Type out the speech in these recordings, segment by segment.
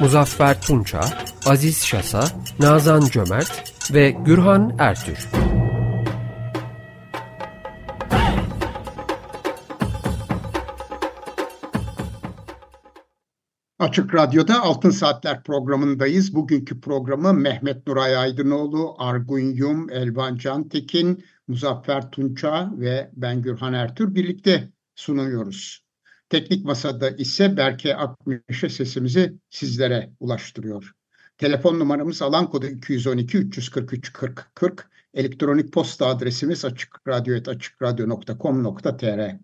Muzaffer Tunça, Aziz Şasa, Nazan Cömert ve Gürhan Ertür. Açık Radyo'da Altın Saatler programındayız. Bugünkü programı Mehmet Nuray Aydınoğlu, Argun Yum, Elvan Cantekin, Muzaffer Tunça ve ben Gürhan Ertür birlikte sunuyoruz. Teknik Masada ise Berke Akmış'a sesimizi sizlere ulaştırıyor. Telefon numaramız alan kodu 212 343 40 40. Elektronik posta adresimiz açıkradyo.com.tr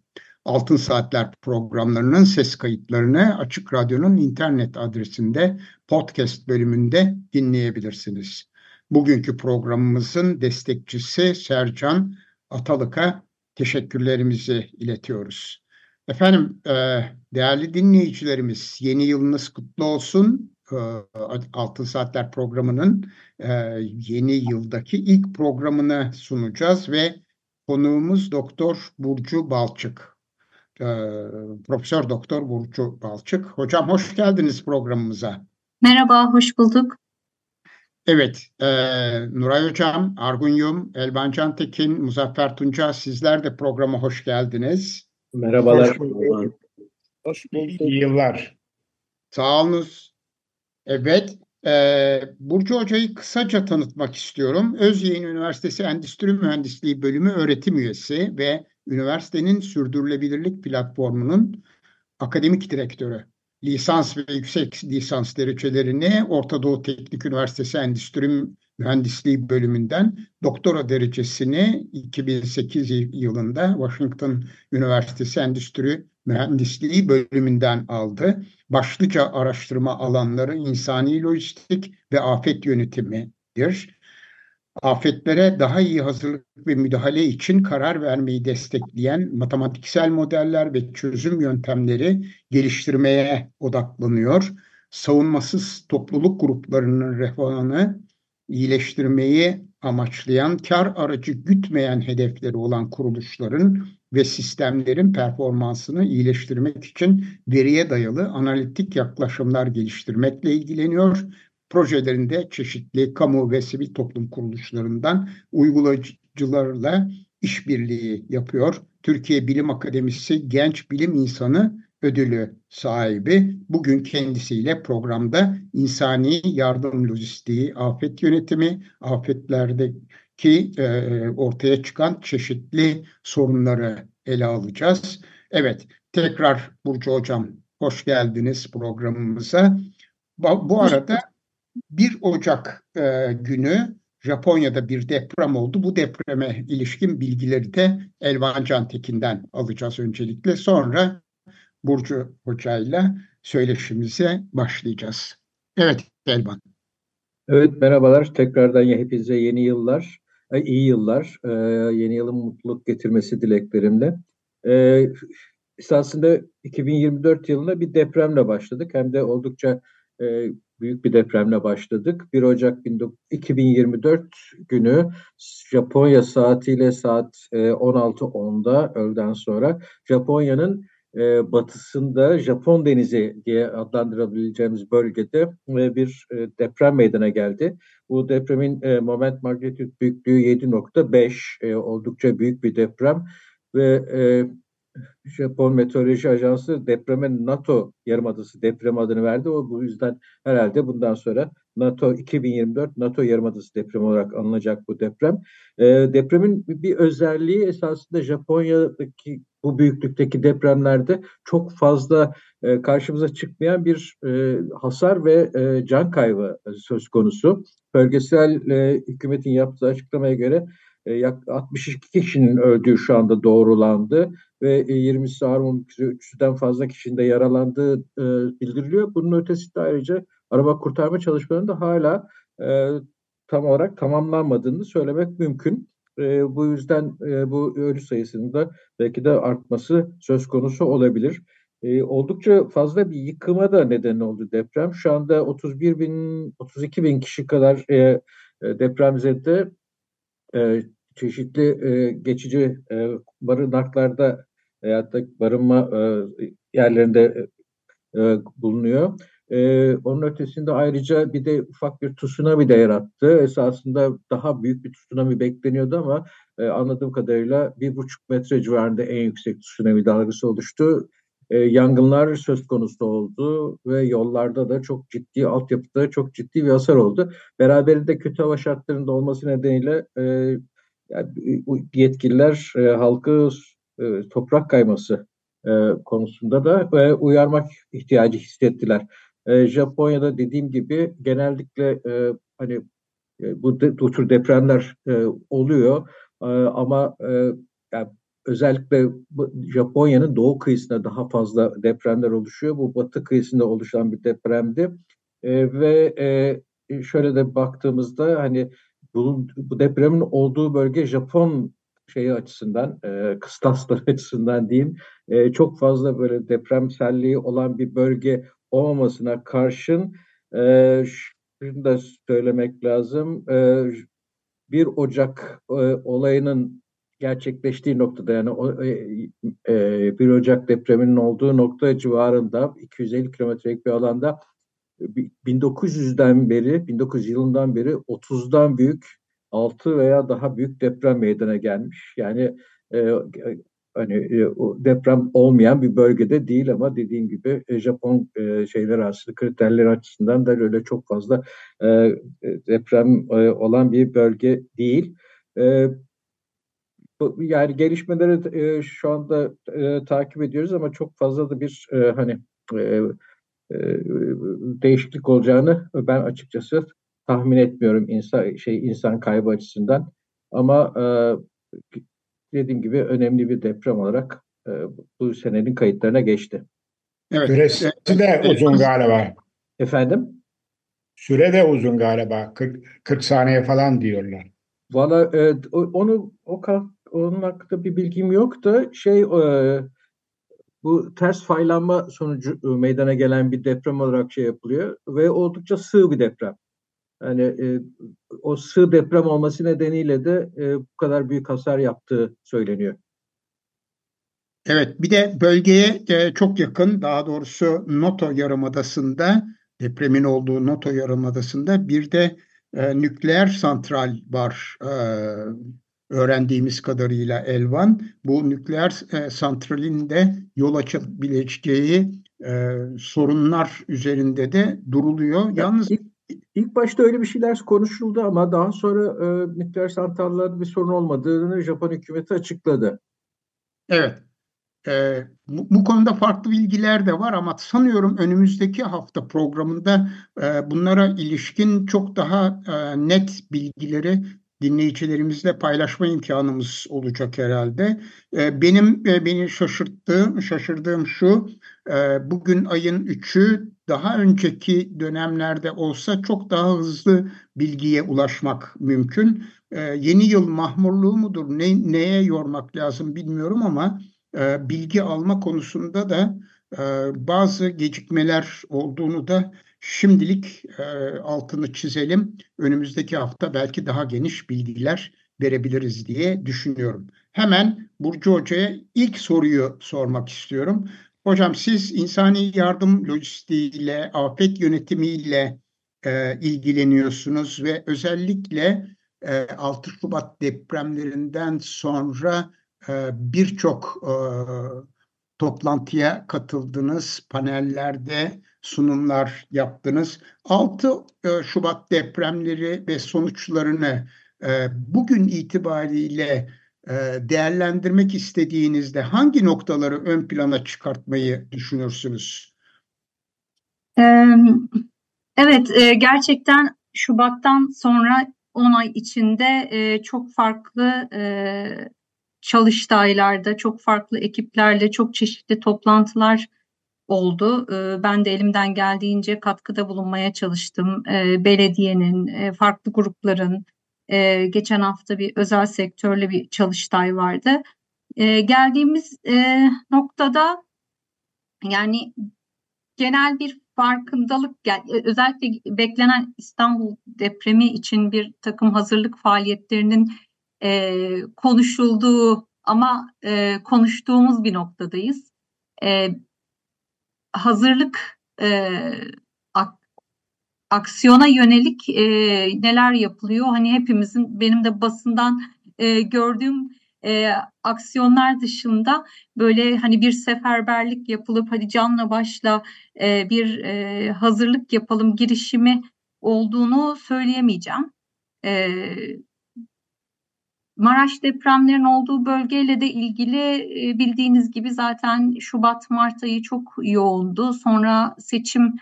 Altın Saatler programlarının ses kayıtlarını Açık Radyo'nun internet adresinde podcast bölümünde dinleyebilirsiniz. Bugünkü programımızın destekçisi Sercan Atalık'a teşekkürlerimizi iletiyoruz. Efendim e, değerli dinleyicilerimiz yeni yılınız kutlu olsun. E, Altın Saatler programının e, yeni yıldaki ilk programını sunacağız ve konuğumuz Doktor Burcu Balçık. Profesör Doktor Burcu Balçık. Hocam hoş geldiniz programımıza. Merhaba, hoş bulduk. Evet, e, Nuray Hocam, Argun Yum, Elvan Cantekin, Muzaffer Tunca sizler de programa hoş geldiniz. Merhabalar. Hoş bulduk. Hoş bulduk. İyi yıllar. Sağ olunuz. Evet, e, Burcu Hoca'yı kısaca tanıtmak istiyorum. Özyeğin Üniversitesi Endüstri Mühendisliği Bölümü öğretim üyesi ve üniversitenin sürdürülebilirlik platformunun akademik direktörü lisans ve yüksek lisans derecelerini Orta Doğu Teknik Üniversitesi Endüstri Mühendisliği bölümünden doktora derecesini 2008 yılında Washington Üniversitesi Endüstri Mühendisliği bölümünden aldı. Başlıca araştırma alanları insani lojistik ve afet yönetimidir afetlere daha iyi hazırlık ve müdahale için karar vermeyi destekleyen matematiksel modeller ve çözüm yöntemleri geliştirmeye odaklanıyor. Savunmasız topluluk gruplarının refahını iyileştirmeyi amaçlayan, kar aracı gütmeyen hedefleri olan kuruluşların ve sistemlerin performansını iyileştirmek için veriye dayalı analitik yaklaşımlar geliştirmekle ilgileniyor projelerinde çeşitli kamu ve sivil toplum kuruluşlarından uygulayıcılarla işbirliği yapıyor. Türkiye Bilim Akademisi Genç Bilim İnsanı ödülü sahibi. Bugün kendisiyle programda insani yardım lojistiği, afet yönetimi, afetlerdeki e, ortaya çıkan çeşitli sorunları ele alacağız. Evet, tekrar Burcu Hocam hoş geldiniz programımıza. Bu arada 1 Ocak e, günü Japonya'da bir deprem oldu. Bu depreme ilişkin bilgileri de Elvan Cantekin'den alacağız öncelikle. Sonra Burcu Hoca'yla söyleşimize başlayacağız. Evet Elvan. Evet merhabalar. Tekrardan hepinize yeni yıllar, e, iyi yıllar, e, yeni yılın mutluluk getirmesi dileklerimle. Esasında 2024 yılında bir depremle başladık. Hem de oldukça büyük bir depremle başladık. 1 Ocak 2024 günü Japonya saatiyle saat 16.10'da e, öğleden sonra Japonya'nın e, batısında Japon Denizi diye adlandırabileceğimiz bölgede e, bir deprem meydana geldi. Bu depremin moment magnitude büyüklüğü 7.5 oldukça büyük bir deprem ve Japon Meteoroloji Ajansı depreme NATO Yarımadası deprem adını verdi. O bu yüzden herhalde bundan sonra NATO 2024 NATO Yarımadası depremi olarak anılacak bu deprem. E, depremin bir özelliği esasında Japonya'daki bu büyüklükteki depremlerde çok fazla e, karşımıza çıkmayan bir e, hasar ve e, can kaybı söz konusu. Bölgesel e, hükümetin yaptığı açıklamaya göre e, yak 62 kişinin öldüğü şu anda doğrulandı ve 20'si ağır 300'den fazla kişinin de yaralandığı e, bildiriliyor. Bunun ötesinde ayrıca araba kurtarma çalışmalarında hala e, tam olarak tamamlanmadığını söylemek mümkün. E, bu yüzden e, bu ölü sayısının da belki de artması söz konusu olabilir. E, oldukça fazla bir yıkıma da neden oldu deprem. Şu anda 31 bin, 32 bin kişi kadar e, e, depremzede e, çeşitli e, geçici e, barınaklarda veyahut da barınma e, yerlerinde e, bulunuyor. E, onun ötesinde ayrıca bir de ufak bir tsunami de yarattı. Esasında daha büyük bir tsunami bekleniyordu ama e, anladığım kadarıyla bir buçuk metre civarında en yüksek tsunami dalgası oluştu. E, yangınlar söz konusu oldu ve yollarda da çok ciddi, altyapıda çok ciddi bir hasar oldu. Beraberinde kötü hava şartlarında olması nedeniyle e, yani, yetkililer e, halkı e, toprak kayması e, konusunda da e, uyarmak ihtiyacı hissettiler. E, Japonya'da dediğim gibi genellikle e, hani e, bu, de, bu tür depremler e, oluyor. E, ama e, yani özellikle Japonya'nın doğu kıyısında daha fazla depremler oluşuyor. Bu batı kıyısında oluşan bir depremdi. E, ve e, şöyle de baktığımızda hani bunun, bu depremin olduğu bölge Japon şeyi açısından, e, kıstasları açısından diyeyim, e, çok fazla böyle depremselliği olan bir bölge olmamasına karşın e, şunu da söylemek lazım. E, 1 Ocak e, olayının gerçekleştiği noktada yani o, e, e, 1 Ocak depreminin olduğu nokta civarında 250 kilometrelik bir alanda 1900'den beri 1900 yılından beri 30'dan büyük 6 veya daha büyük deprem meydana gelmiş. Yani e, hani e, deprem olmayan bir bölgede değil ama dediğim gibi e, Japon e, şeyler aslında kriterler açısından da öyle çok fazla deprem olan bir bölge değil. Yani gelişmeleri şu anda takip ediyoruz ama çok fazla da bir hani değişiklik olacağını ben açıkçası tahmin etmiyorum insan şey insan kaybı açısından. Ama dediğim gibi önemli bir deprem olarak e, bu senenin kayıtlarına geçti. Evet. Süresi de uzun galiba. Efendim? Süre de uzun galiba. 40, 40 saniye falan diyorlar. Valla e, onu o onun hakkında bir bilgim yok da şey e, bu ters faylanma sonucu e, meydana gelen bir deprem olarak şey yapılıyor ve oldukça sığ bir deprem. Yani e, o sığ deprem olması nedeniyle de e, bu kadar büyük hasar yaptığı söyleniyor. Evet bir de bölgeye e, çok yakın daha doğrusu Noto Yarımadası'nda depremin olduğu Noto Yarımadası'nda bir de e, nükleer santral var e, öğrendiğimiz kadarıyla Elvan. Bu nükleer e, santralin de yol açabileceği e, sorunlar üzerinde de duruluyor. Yalnız ilk, ilk başta öyle bir şeyler konuşuldu ama daha sonra e, nükleer santrallerde bir sorun olmadığını Japon hükümeti açıkladı. Evet. E, bu, bu konuda farklı bilgiler de var ama sanıyorum önümüzdeki hafta programında e, bunlara ilişkin çok daha e, net bilgileri dinleyicilerimizle paylaşma imkanımız olacak herhalde. Ee, benim e, beni şaşırttığım, şaşırdığım şu, e, bugün ayın 3'ü daha önceki dönemlerde olsa çok daha hızlı bilgiye ulaşmak mümkün. Ee, yeni yıl mahmurluğu mudur, ne, neye yormak lazım bilmiyorum ama e, bilgi alma konusunda da bazı gecikmeler olduğunu da Şimdilik e, altını çizelim. Önümüzdeki hafta belki daha geniş bilgiler verebiliriz diye düşünüyorum. Hemen Burcu Hoca'ya ilk soruyu sormak istiyorum. Hocam siz insani yardım lojistiğiyle, afet yönetimiyle e, ilgileniyorsunuz ve özellikle e, 6 Şubat depremlerinden sonra e, birçok e, toplantıya katıldınız, panellerde sunumlar yaptınız. 6 e, Şubat depremleri ve sonuçlarını e, bugün itibariyle değerlendirmek istediğinizde hangi noktaları ön plana çıkartmayı düşünürsünüz? Evet, gerçekten Şubat'tan sonra 10 ay içinde çok farklı çalıştaylarda, çok farklı ekiplerle, çok çeşitli toplantılar oldu. E, ben de elimden geldiğince katkıda bulunmaya çalıştım. E, belediyenin, e, farklı grupların, e, geçen hafta bir özel sektörle bir çalıştay vardı. E, geldiğimiz e, noktada yani genel bir farkındalık yani özellikle beklenen İstanbul depremi için bir takım hazırlık faaliyetlerinin e, konuşulduğu ama e, konuştuğumuz bir noktadayız. E, hazırlık e, aksiyona yönelik e, neler yapılıyor? Hani hepimizin benim de basından e, gördüğüm e, aksiyonlar dışında böyle hani bir seferberlik yapılıp hadi canla başla e, bir e, hazırlık yapalım girişimi olduğunu söyleyemeyeceğim. E, Maraş depremlerin olduğu bölgeyle de ilgili e, bildiğiniz gibi zaten Şubat-Mart ayı çok yoğundu. Sonra seçim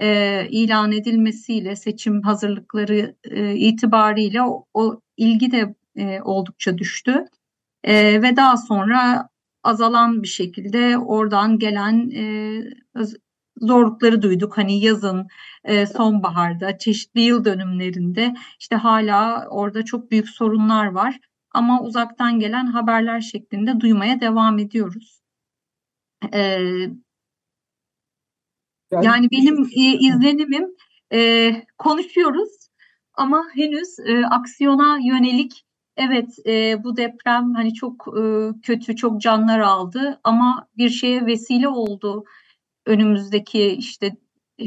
e, ilan edilmesiyle, seçim hazırlıkları e, itibariyle o, o ilgi de e, oldukça düştü. E, ve daha sonra azalan bir şekilde oradan gelen e, zorlukları duyduk. Hani yazın, e, sonbaharda, çeşitli yıl dönümlerinde işte hala orada çok büyük sorunlar var. Ama uzaktan gelen haberler şeklinde duymaya devam ediyoruz. E, yani, yani benim e, izlenimim e, konuşuyoruz ama henüz e, aksiyona yönelik Evet, e, bu deprem hani çok e, kötü, çok canlar aldı ama bir şeye vesile oldu. Önümüzdeki işte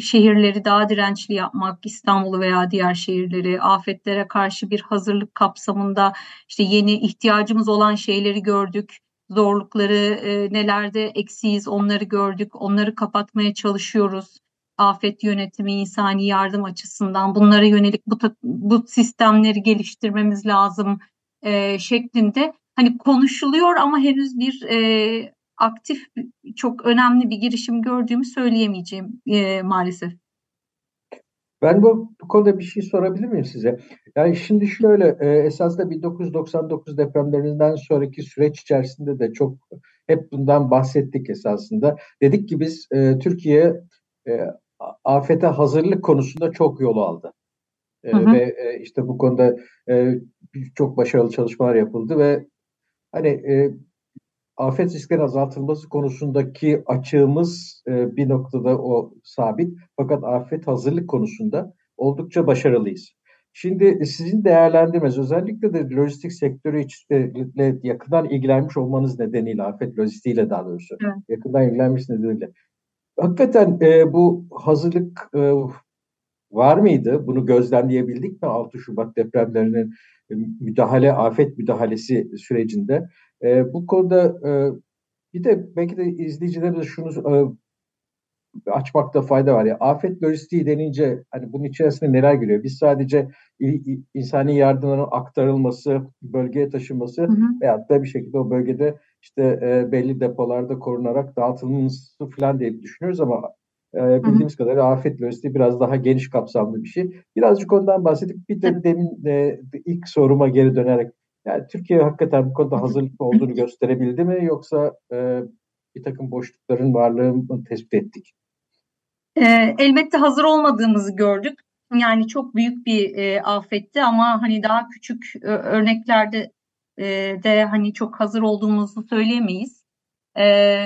şehirleri daha dirençli yapmak, İstanbul'u veya diğer şehirleri afetlere karşı bir hazırlık kapsamında işte yeni ihtiyacımız olan şeyleri gördük. Zorlukları e, nelerde eksiyiz onları gördük. Onları kapatmaya çalışıyoruz. Afet yönetimi, insani yardım açısından bunlara yönelik bu, bu sistemleri geliştirmemiz lazım e, şeklinde hani konuşuluyor ama henüz bir e, aktif çok önemli bir girişim gördüğümü söyleyemeyeceğim e, maalesef. Ben bu, bu konuda bir şey sorabilir miyim size? Yani şimdi şöyle e, esasında 1999 depremlerinden sonraki süreç içerisinde de çok hep bundan bahsettik esasında. Dedik ki biz e, Türkiye e, afete hazırlık konusunda çok yol aldı. E, hı hı. Ve e, işte bu konuda e, çok başarılı çalışmalar yapıldı ve hani e, afet risklerinin azaltılması konusundaki açığımız e, bir noktada o sabit. Fakat afet hazırlık konusunda oldukça başarılıyız. Şimdi sizin değerlendirmeniz özellikle de lojistik sektörü ile yakından ilgilenmiş olmanız nedeniyle afet lojistiğiyle daha doğrusu evet. yakından ilgilenmiş nedeniyle hakikaten e, bu hazırlık e, var mıydı? Bunu gözlemleyebildik mi 6 Şubat depremlerinin e, müdahale, afet müdahalesi sürecinde? E, bu konuda e, bir de belki de izleyicilerimize şunu e, açmakta fayda var. Ya afet lojistiği denince hani bunun içerisinde neler giriyor? Biz sadece insani yardımların aktarılması, bölgeye taşınması hı hı. veyahut da bir şekilde o bölgede işte e, belli depolarda korunarak dağıtılması falan diye düşünüyoruz ama e, bildiğimiz kadarıyla afet lojistiği biraz daha geniş kapsamlı bir şey. Birazcık ondan bahsedip bir de demin e, ilk soruma geri dönerek yani Türkiye hakikaten bu konuda hazırlıklı olduğunu gösterebildi mi yoksa e, bir takım boşlukların varlığını tespit ettik? E, elbette hazır olmadığımızı gördük. Yani çok büyük bir e, afetti ama hani daha küçük e, örneklerde e, de hani çok hazır olduğumuzu söyleyemeyiz. E,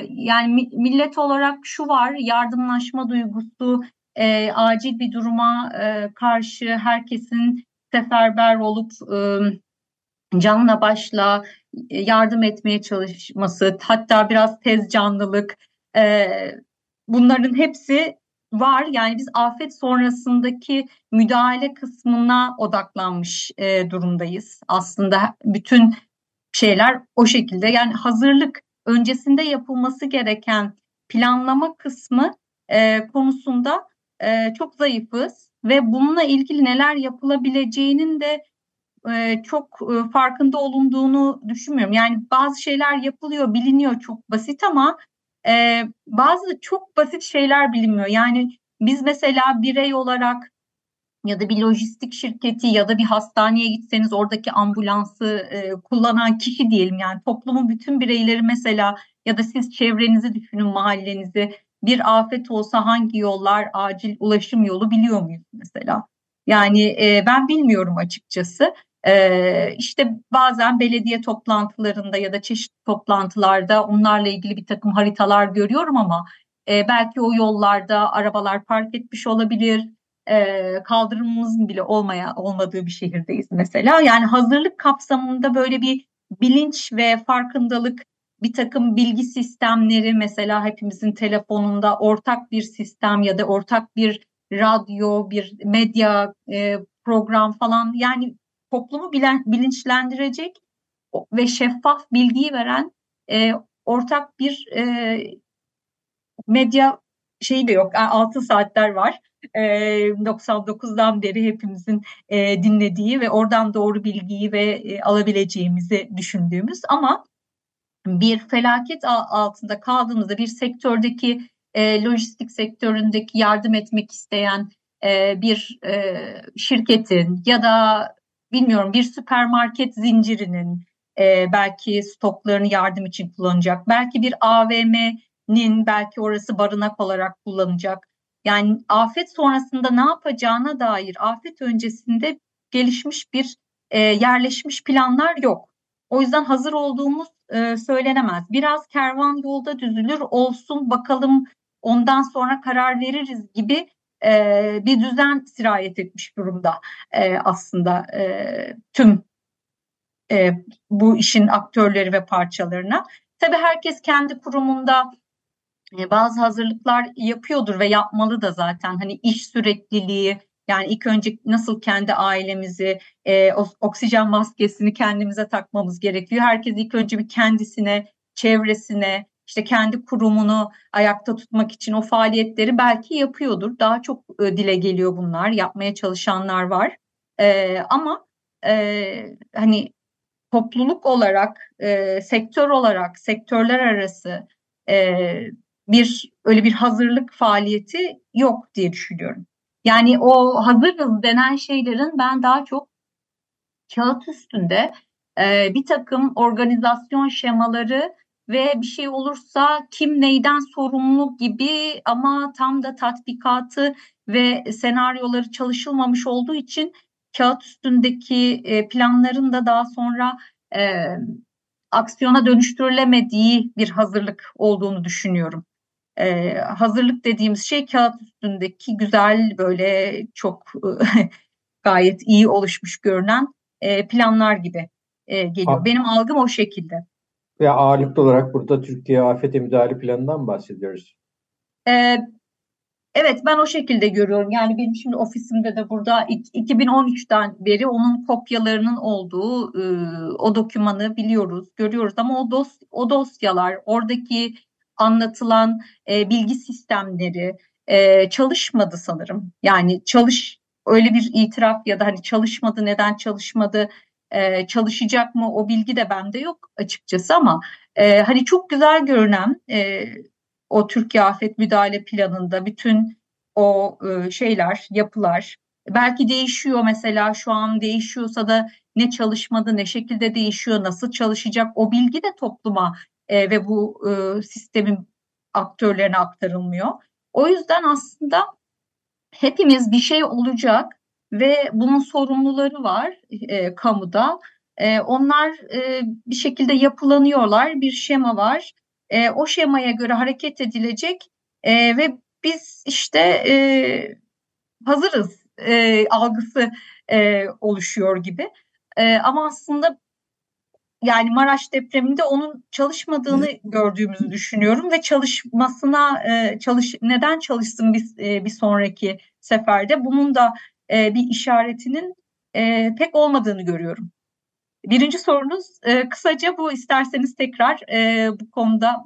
yani millet olarak şu var, yardımlaşma duygusu, e, acil bir duruma e, karşı herkesin seferber olup e, canla başla yardım etmeye çalışması, hatta biraz tez canlılık, e, bunların hepsi var. Yani biz afet sonrasındaki müdahale kısmına odaklanmış e, durumdayız. Aslında bütün şeyler o şekilde. Yani hazırlık öncesinde yapılması gereken planlama kısmı e, konusunda e, çok zayıfız ve bununla ilgili neler yapılabileceğinin de e, çok e, farkında olunduğunu düşünmüyorum. Yani bazı şeyler yapılıyor, biliniyor çok basit ama e, bazı çok basit şeyler bilinmiyor. Yani biz mesela birey olarak ya da bir lojistik şirketi ya da bir hastaneye gitseniz oradaki ambulansı e, kullanan kişi diyelim yani toplumun bütün bireyleri mesela ya da siz çevrenizi düşünün mahallenizi bir afet olsa hangi yollar acil ulaşım yolu biliyor muyuz mesela? Yani e, ben bilmiyorum açıkçası. E, işte bazen belediye toplantılarında ya da çeşitli toplantılarda onlarla ilgili bir takım haritalar görüyorum ama e, belki o yollarda arabalar park etmiş olabilir. E, kaldırımımızın bile olmaya olmadığı bir şehirdeyiz mesela. Yani hazırlık kapsamında böyle bir bilinç ve farkındalık bir takım bilgi sistemleri mesela hepimizin telefonunda ortak bir sistem ya da ortak bir radyo, bir medya e, program falan yani toplumu bilen, bilinçlendirecek ve şeffaf bilgiyi veren e, ortak bir e, medya şeyi de yok. Yani altın saatler var. E, 99'dan beri hepimizin e, dinlediği ve oradan doğru bilgiyi ve e, alabileceğimizi düşündüğümüz ama bir felaket altında kaldığımızda bir sektördeki e, lojistik sektöründeki yardım etmek isteyen e, bir e, şirketin ya da bilmiyorum bir süpermarket zincirinin e, belki stoklarını yardım için kullanacak. Belki bir AVM'nin belki orası barınak olarak kullanacak. Yani afet sonrasında ne yapacağına dair afet öncesinde gelişmiş bir e, yerleşmiş planlar yok. O yüzden hazır olduğumuz e, söylenemez. Biraz kervan yolda düzülür olsun bakalım ondan sonra karar veririz gibi e, bir düzen sirayet etmiş durumda e, aslında e, tüm e, bu işin aktörleri ve parçalarına. Tabii herkes kendi kurumunda e, bazı hazırlıklar yapıyordur ve yapmalı da zaten. Hani iş sürekliliği, yani ilk önce nasıl kendi ailemizi, e, oksijen maskesini kendimize takmamız gerekiyor. Herkes ilk önce bir kendisine, çevresine, işte kendi kurumunu ayakta tutmak için o faaliyetleri belki yapıyordur. Daha çok e, dile geliyor bunlar, yapmaya çalışanlar var. E, ama e, hani topluluk olarak, e, sektör olarak, sektörler arası e, bir öyle bir hazırlık faaliyeti yok diye düşünüyorum. Yani o hazırız denen şeylerin ben daha çok kağıt üstünde e, bir takım organizasyon şemaları ve bir şey olursa kim neyden sorumlu gibi ama tam da tatbikatı ve senaryoları çalışılmamış olduğu için kağıt üstündeki e, planların da daha sonra e, aksiyona dönüştürülemediği bir hazırlık olduğunu düşünüyorum. E, hazırlık dediğimiz şey kağıt üstündeki güzel böyle çok gayet iyi oluşmuş görünen e, planlar gibi e, geliyor. Benim algım o şekilde. Ve ağırlıklı olarak burada Türkiye afete müdahale planından bahsediyoruz. Ee, evet ben o şekilde görüyorum. Yani benim şimdi ofisimde de burada 2013'ten beri onun kopyalarının olduğu e, o dokümanı biliyoruz, görüyoruz. Ama o, dos, o dosyalar, oradaki anlatılan e, bilgi sistemleri e, çalışmadı sanırım. Yani çalış öyle bir itiraf ya da hani çalışmadı neden çalışmadı e, çalışacak mı o bilgi de bende yok açıkçası ama e, hani çok güzel görünen e, o Türkiye Afet Müdahale Planı'nda bütün o e, şeyler, yapılar belki değişiyor mesela şu an değişiyorsa da ne çalışmadı, ne şekilde değişiyor, nasıl çalışacak o bilgi de topluma e, ve bu e, sistemin aktörlerine aktarılmıyor. O yüzden aslında hepimiz bir şey olacak ve bunun sorumluları var e, kamuda. E, onlar e, bir şekilde yapılanıyorlar, bir şema var. E, o şemaya göre hareket edilecek e, ve biz işte e, hazırız e, algısı e, oluşuyor gibi. E, ama aslında yani Maraş depreminde onun çalışmadığını gördüğümüzü düşünüyorum ve çalışmasına e, çalış neden çalışsın bir, e, bir sonraki seferde bunun da e, bir işaretinin e, pek olmadığını görüyorum. Birinci sorunuz e, kısaca bu isterseniz tekrar e, bu konuda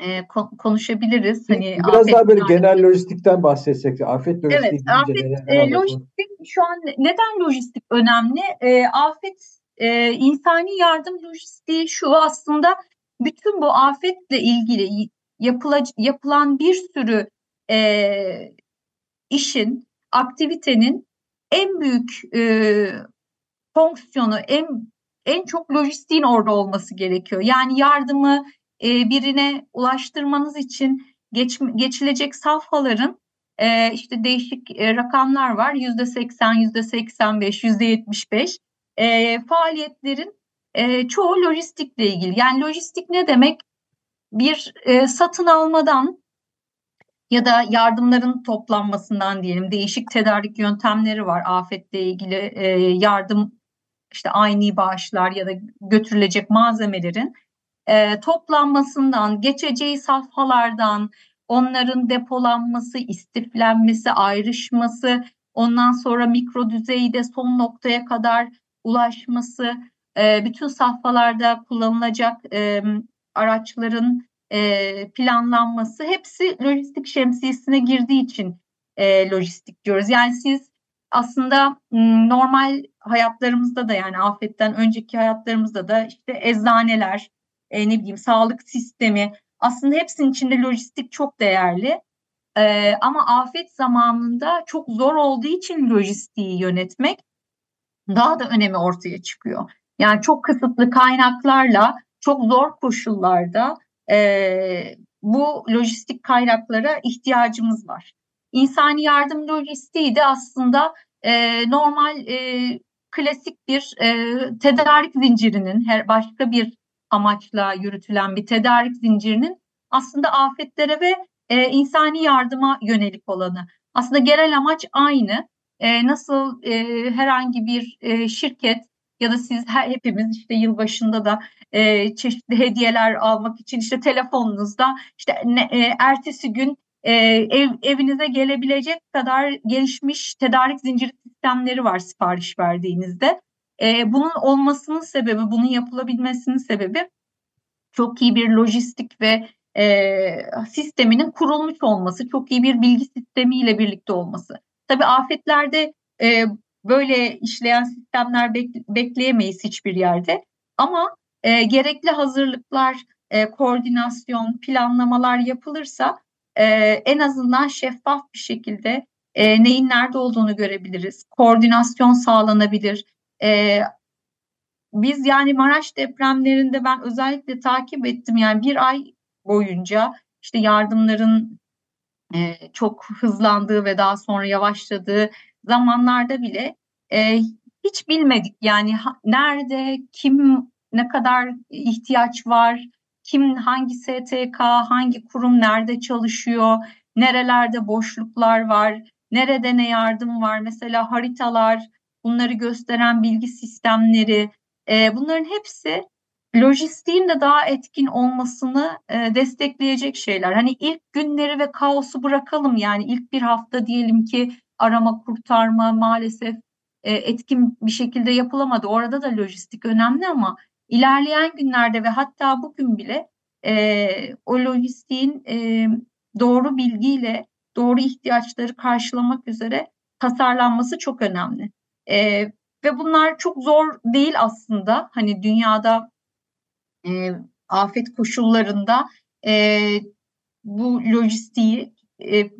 e, konuşabiliriz. Hani Biraz daha böyle genel lojistikten bahsetsek. Afet lojistik. Evet, afet e, lojistik şu an neden lojistik önemli? E, afet e, insani yardım lojistiği şu aslında bütün bu afetle ilgili yapıla, yapılan bir sürü e, işin aktivitenin en büyük e, fonksiyonu, en en çok lojistiğin orada olması gerekiyor. Yani yardımı e, birine ulaştırmanız için geç, geçilecek safhaların e, işte değişik e, rakamlar var. Yüzde seksen, yüzde seksen beş, yüzde yetmiş beş faaliyetlerin e, çoğu lojistikle ilgili. Yani lojistik ne demek? Bir e, satın almadan ya da yardımların toplanmasından diyelim. Değişik tedarik yöntemleri var afetle ilgili. E, yardım işte aynı bağışlar ya da götürülecek malzemelerin e, toplanmasından geçeceği safhalardan onların depolanması, istiflenmesi, ayrışması, ondan sonra mikro düzeyde son noktaya kadar ulaşması, e, bütün safhalarda kullanılacak e, araçların e, planlanması hepsi lojistik şemsiyesine girdiği için e, lojistik diyoruz. Yani siz aslında normal hayatlarımızda da yani afetten önceki hayatlarımızda da işte eczaneler, e, ne bileyim sağlık sistemi aslında hepsinin içinde lojistik çok değerli. E, ama afet zamanında çok zor olduğu için lojistiği yönetmek daha da önemi ortaya çıkıyor. Yani çok kısıtlı kaynaklarla çok zor koşullarda e, bu lojistik kaynaklara ihtiyacımız var. İnsani yardım lojistiği de aslında e, normal e, klasik bir e, tedarik zincirinin her başka bir amaçla yürütülen bir tedarik zincirinin aslında afetlere ve e, insani yardıma yönelik olanı. Aslında genel amaç aynı. E, nasıl e, herhangi bir e, şirket ya da siz her, hepimiz işte yılbaşında da e, çeşitli hediyeler almak için işte telefonunuzda işte ne, e, ertesi gün e, ev, evinize gelebilecek kadar gelişmiş tedarik zinciri sistemleri var sipariş verdiğinizde. E, bunun olmasının sebebi, bunun yapılabilmesinin sebebi çok iyi bir lojistik ve e, sisteminin kurulmuş olması, çok iyi bir bilgi sistemiyle birlikte olması. Tabii afetlerde e, böyle işleyen sistemler bek- bekleyemeyiz hiçbir yerde. Ama e, gerekli hazırlıklar, e, koordinasyon, planlamalar yapılırsa e, en azından şeffaf bir şekilde e, neyin nerede olduğunu görebiliriz. Koordinasyon sağlanabilir. E, biz yani Maraş depremlerinde ben özellikle takip ettim yani bir ay boyunca işte yardımların e, çok hızlandığı ve daha sonra yavaşladığı zamanlarda bile e, hiç bilmedik yani ha, nerede kim ne kadar ihtiyaç var kim hangi STK hangi kurum nerede çalışıyor nerelerde boşluklar var nerede ne yardım var mesela haritalar bunları gösteren bilgi sistemleri e, bunların hepsi lojistiğin de daha etkin olmasını e, destekleyecek şeyler. Hani ilk günleri ve kaosu bırakalım yani ilk bir hafta diyelim ki arama kurtarma maalesef e, etkin bir şekilde yapılamadı. Orada da lojistik önemli ama ilerleyen günlerde ve hatta bugün bile e, o lojistiğin e, doğru bilgiyle doğru ihtiyaçları karşılamak üzere tasarlanması çok önemli. E, ve bunlar çok zor değil aslında. Hani dünyada e, afet koşullarında e, bu lojistiği, e,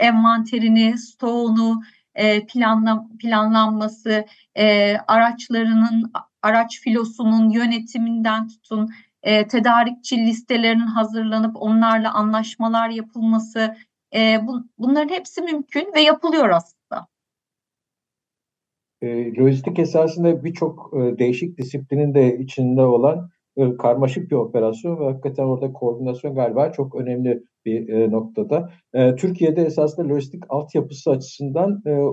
envanterini, stoğunu e, planla, planlanması, e, araçlarının, araç filosunun yönetiminden tutun, e, tedarikçi listelerinin hazırlanıp onlarla anlaşmalar yapılması, e, bu, bunların hepsi mümkün ve yapılıyor aslında. E, lojistik esasında birçok e, değişik disiplinin de içinde olan e, karmaşık bir operasyon ve hakikaten orada koordinasyon galiba çok önemli bir e, noktada. E, Türkiye'de esasında lojistik altyapısı açısından e,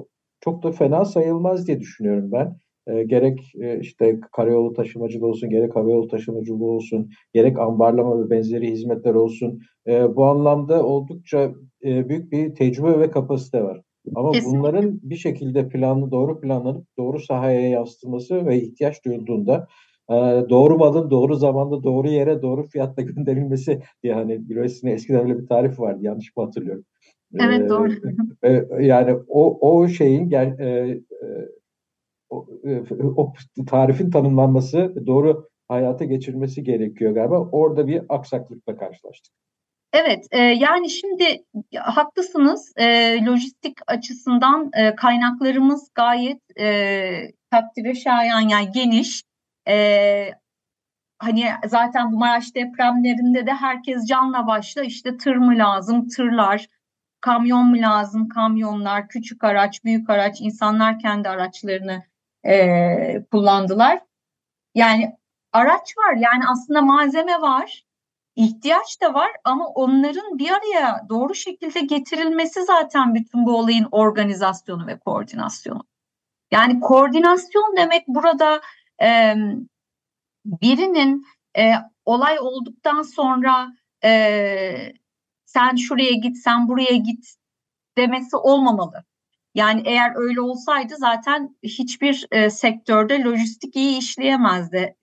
çok da fena sayılmaz diye düşünüyorum ben. E, gerek e, işte karayolu taşımacılığı olsun, gerek havayolu taşımacılığı olsun, gerek ambarlama ve benzeri hizmetler olsun. E, bu anlamda oldukça e, büyük bir tecrübe ve kapasite var. Ama Kesinlikle. bunların bir şekilde planlı, doğru planlanıp doğru sahaya yansıtılması ve ihtiyaç duyulduğunda doğru malın doğru zamanda doğru yere doğru fiyatla gönderilmesi diye hani bürosine eskiden öyle bir tarif vardı yanlış mı hatırlıyorum. Evet ee, doğru. E, yani o o şeyin gel, e, e, o, o tarifin tanımlanması doğru hayata geçirmesi gerekiyor galiba. Orada bir aksaklıkla karşılaştık. Evet, e, yani şimdi haklısınız. E, lojistik açısından e, kaynaklarımız gayet e, takdire şayan yani geniş. E, hani zaten bu Maraş depremlerinde de herkes canla başla işte tır mı lazım, tırlar, kamyon mu lazım, kamyonlar, küçük araç, büyük araç, insanlar kendi araçlarını e, kullandılar. Yani araç var yani aslında malzeme var, ihtiyaç da var ama onların bir araya doğru şekilde getirilmesi zaten bütün bu olayın organizasyonu ve koordinasyonu. Yani koordinasyon demek burada e, birinin e, olay olduktan sonra e, sen şuraya git, sen buraya git demesi olmamalı. Yani eğer öyle olsaydı zaten hiçbir e, sektörde lojistik iyi işleyemezdi.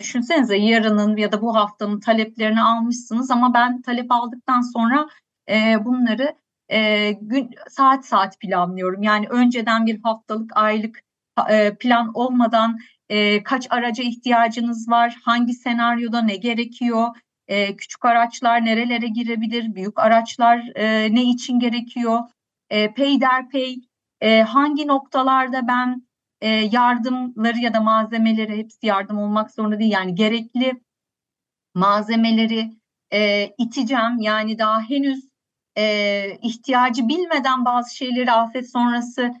Düşünsenize yarının ya da bu haftanın taleplerini almışsınız ama ben talep aldıktan sonra e, bunları e, gün saat saat planlıyorum. Yani önceden bir haftalık, aylık e, plan olmadan e, kaç araca ihtiyacınız var, hangi senaryoda ne gerekiyor, e, küçük araçlar nerelere girebilir, büyük araçlar e, ne için gerekiyor, e, peyderpey e, hangi noktalarda ben e, yardımları ya da malzemeleri hepsi yardım olmak zorunda değil yani gerekli malzemeleri e, iteceğim. Yani daha henüz e, ihtiyacı bilmeden bazı şeyleri afet sonrası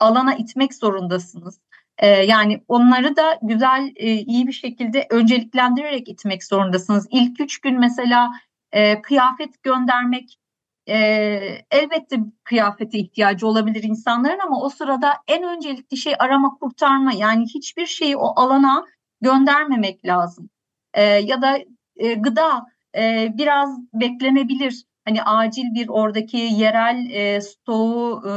alana itmek zorundasınız. E, yani onları da güzel, e, iyi bir şekilde önceliklendirerek itmek zorundasınız. İlk üç gün mesela e, kıyafet göndermek e, elbette kıyafete ihtiyacı olabilir insanların ama o sırada en öncelikli şey arama kurtarma yani hiçbir şeyi o alana göndermemek lazım. Ya da gıda biraz beklenebilir. Hani acil bir oradaki yerel e, stoğu e,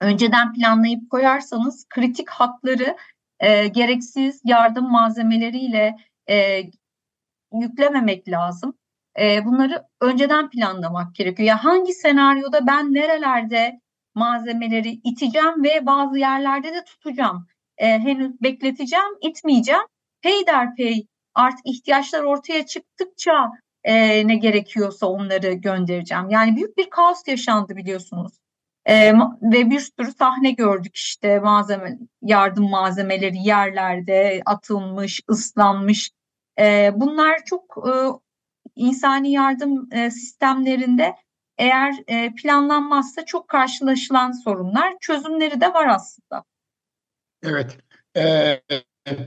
önceden planlayıp koyarsanız kritik hatları e, gereksiz yardım malzemeleriyle e, yüklememek lazım. E, bunları önceden planlamak gerekiyor. Ya hangi senaryoda ben nerelerde malzemeleri iteceğim ve bazı yerlerde de tutacağım. E, henüz bekleteceğim, itmeyeceğim. Peyderpey artık ihtiyaçlar ortaya çıktıkça e, ne gerekiyorsa onları göndereceğim. Yani büyük bir kaos yaşandı biliyorsunuz. E, ve bir sürü sahne gördük işte malzeme yardım malzemeleri yerlerde atılmış, ıslanmış. E, bunlar çok e, insani yardım e, sistemlerinde eğer e, planlanmazsa çok karşılaşılan sorunlar. Çözümleri de var aslında. Evet. Ee,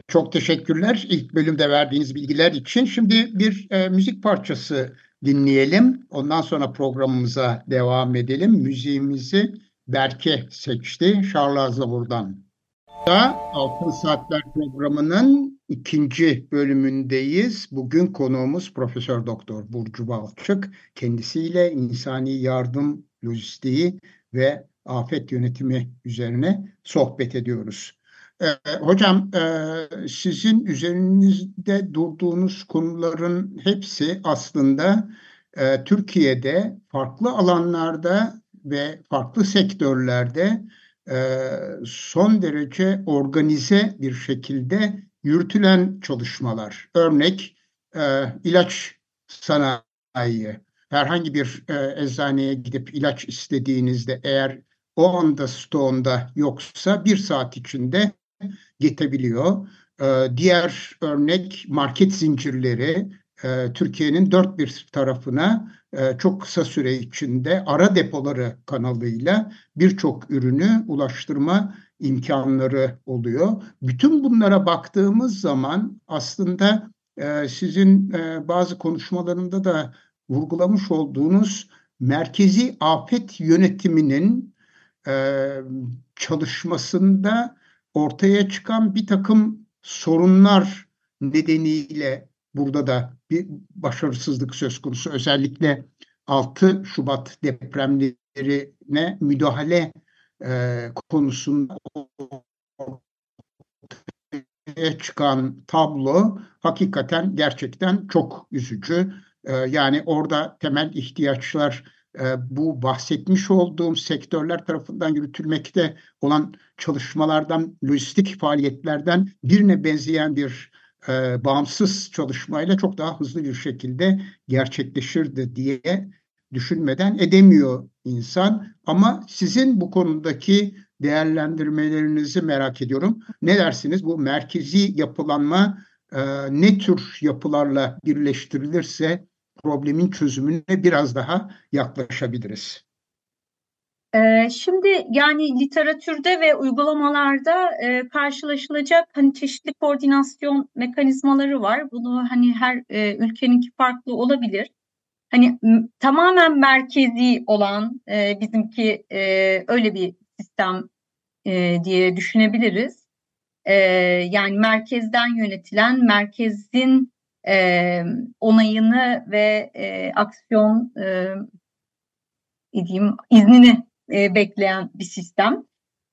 çok teşekkürler ilk bölümde verdiğiniz bilgiler için. Şimdi bir e, müzik parçası dinleyelim. Ondan sonra programımıza devam edelim. Müziğimizi Berke seçti. Charles Aznavour'dan. Da Altın Saatler programının ikinci bölümündeyiz. Bugün konuğumuz Profesör Doktor Burcu Balçık. Kendisiyle insani yardım, lojistiği ve afet yönetimi üzerine sohbet ediyoruz. Ee, hocam e, sizin üzerinizde durduğunuz konuların hepsi aslında e, Türkiye'de farklı alanlarda ve farklı sektörlerde e, son derece organize bir şekilde yürütülen çalışmalar. Örnek e, ilaç sanayi. Herhangi bir e, eczaneye gidip ilaç istediğinizde eğer o anda stoğunda yoksa bir saat içinde getebiliyor. Diğer örnek market zincirleri Türkiye'nin dört bir tarafına e, çok kısa süre içinde ara depoları kanalıyla birçok ürünü ulaştırma imkanları oluyor. Bütün bunlara baktığımız zaman aslında e, sizin e, bazı konuşmalarında da vurgulamış olduğunuz merkezi afet yönetiminin çalışmasında ortaya çıkan bir takım sorunlar nedeniyle burada da bir başarısızlık söz konusu. Özellikle 6 Şubat depremlerine müdahale e, konusunda çıkan tablo hakikaten gerçekten çok üzücü. E, yani orada temel ihtiyaçlar bu bahsetmiş olduğum sektörler tarafından yürütülmekte olan çalışmalardan, lojistik faaliyetlerden birine benzeyen bir e, bağımsız çalışmayla çok daha hızlı bir şekilde gerçekleşirdi diye düşünmeden edemiyor insan. Ama sizin bu konudaki değerlendirmelerinizi merak ediyorum. Ne dersiniz bu merkezi yapılanma e, ne tür yapılarla birleştirilirse problemin çözümüne biraz daha yaklaşabiliriz. Ee, şimdi yani literatürde ve uygulamalarda e, karşılaşılacak hani çeşitli koordinasyon mekanizmaları var. Bunu hani her e, ülkeninki farklı olabilir. Hani tamamen merkezi olan e, bizimki öyle bir sistem diye düşünebiliriz. Yani merkezden yönetilen, merkezin e, onayını ve e, aksiyon e, diyeyim, iznini e, bekleyen bir sistem.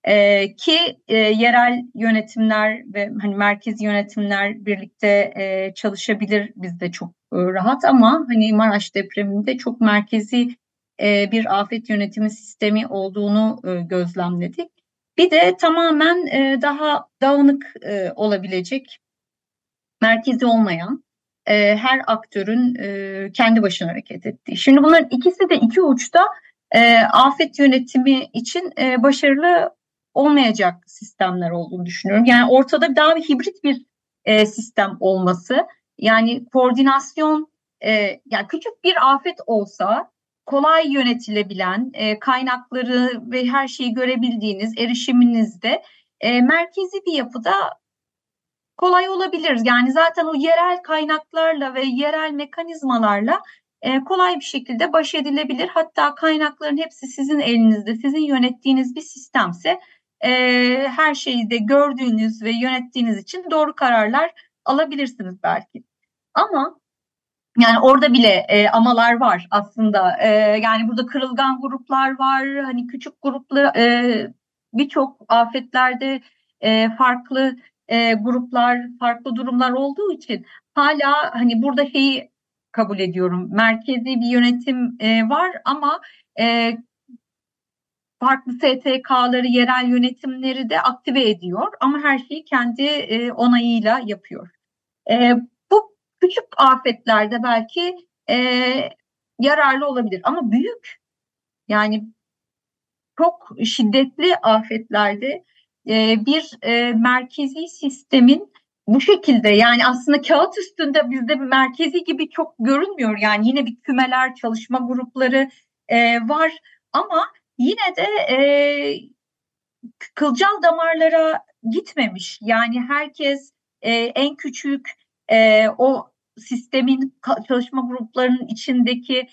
E, ki e, yerel yönetimler ve hani merkezi yönetimler birlikte e, çalışabilir bizde çok e, rahat ama hani Maraş depreminde çok merkezi e, bir afet yönetimi sistemi olduğunu e, gözlemledik. Bir de tamamen e, daha dağınık e, olabilecek, merkezi olmayan e, her aktörün e, kendi başına hareket ettiği. Şimdi bunların ikisi de iki uçta e, afet yönetimi için e, başarılı olmayacak sistemler olduğunu düşünüyorum. Yani ortada daha bir hibrit bir e, sistem olması, yani koordinasyon, e, yani küçük bir afet olsa kolay yönetilebilen, e, kaynakları ve her şeyi görebildiğiniz erişiminizde e, merkezi bir yapıda kolay olabilir. Yani zaten o yerel kaynaklarla ve yerel mekanizmalarla e, kolay bir şekilde baş edilebilir. Hatta kaynakların hepsi sizin elinizde, sizin yönettiğiniz bir sistemse e, her şeyi de gördüğünüz ve yönettiğiniz için doğru kararlar alabilirsiniz belki. Ama yani orada bile e, amalar var aslında. E, yani burada kırılgan gruplar var. Hani küçük gruplar e, birçok afetlerde e, farklı e, gruplar, farklı durumlar olduğu için hala hani burada şeyi kabul ediyorum. Merkezi bir yönetim e, var ama e, farklı STK'ları, yerel yönetimleri de aktive ediyor ama her şeyi kendi e, onayıyla yapıyor. E, bu küçük afetlerde belki e, yararlı olabilir ama büyük yani çok şiddetli afetlerde e, bir e, merkezi sistemin bu şekilde yani aslında kağıt üstünde bizde merkezi gibi çok görünmüyor. Yani yine bir kümeler, çalışma grupları e, var ama yine de kılcal damarlara gitmemiş. Yani herkes en küçük o sistemin çalışma gruplarının içindeki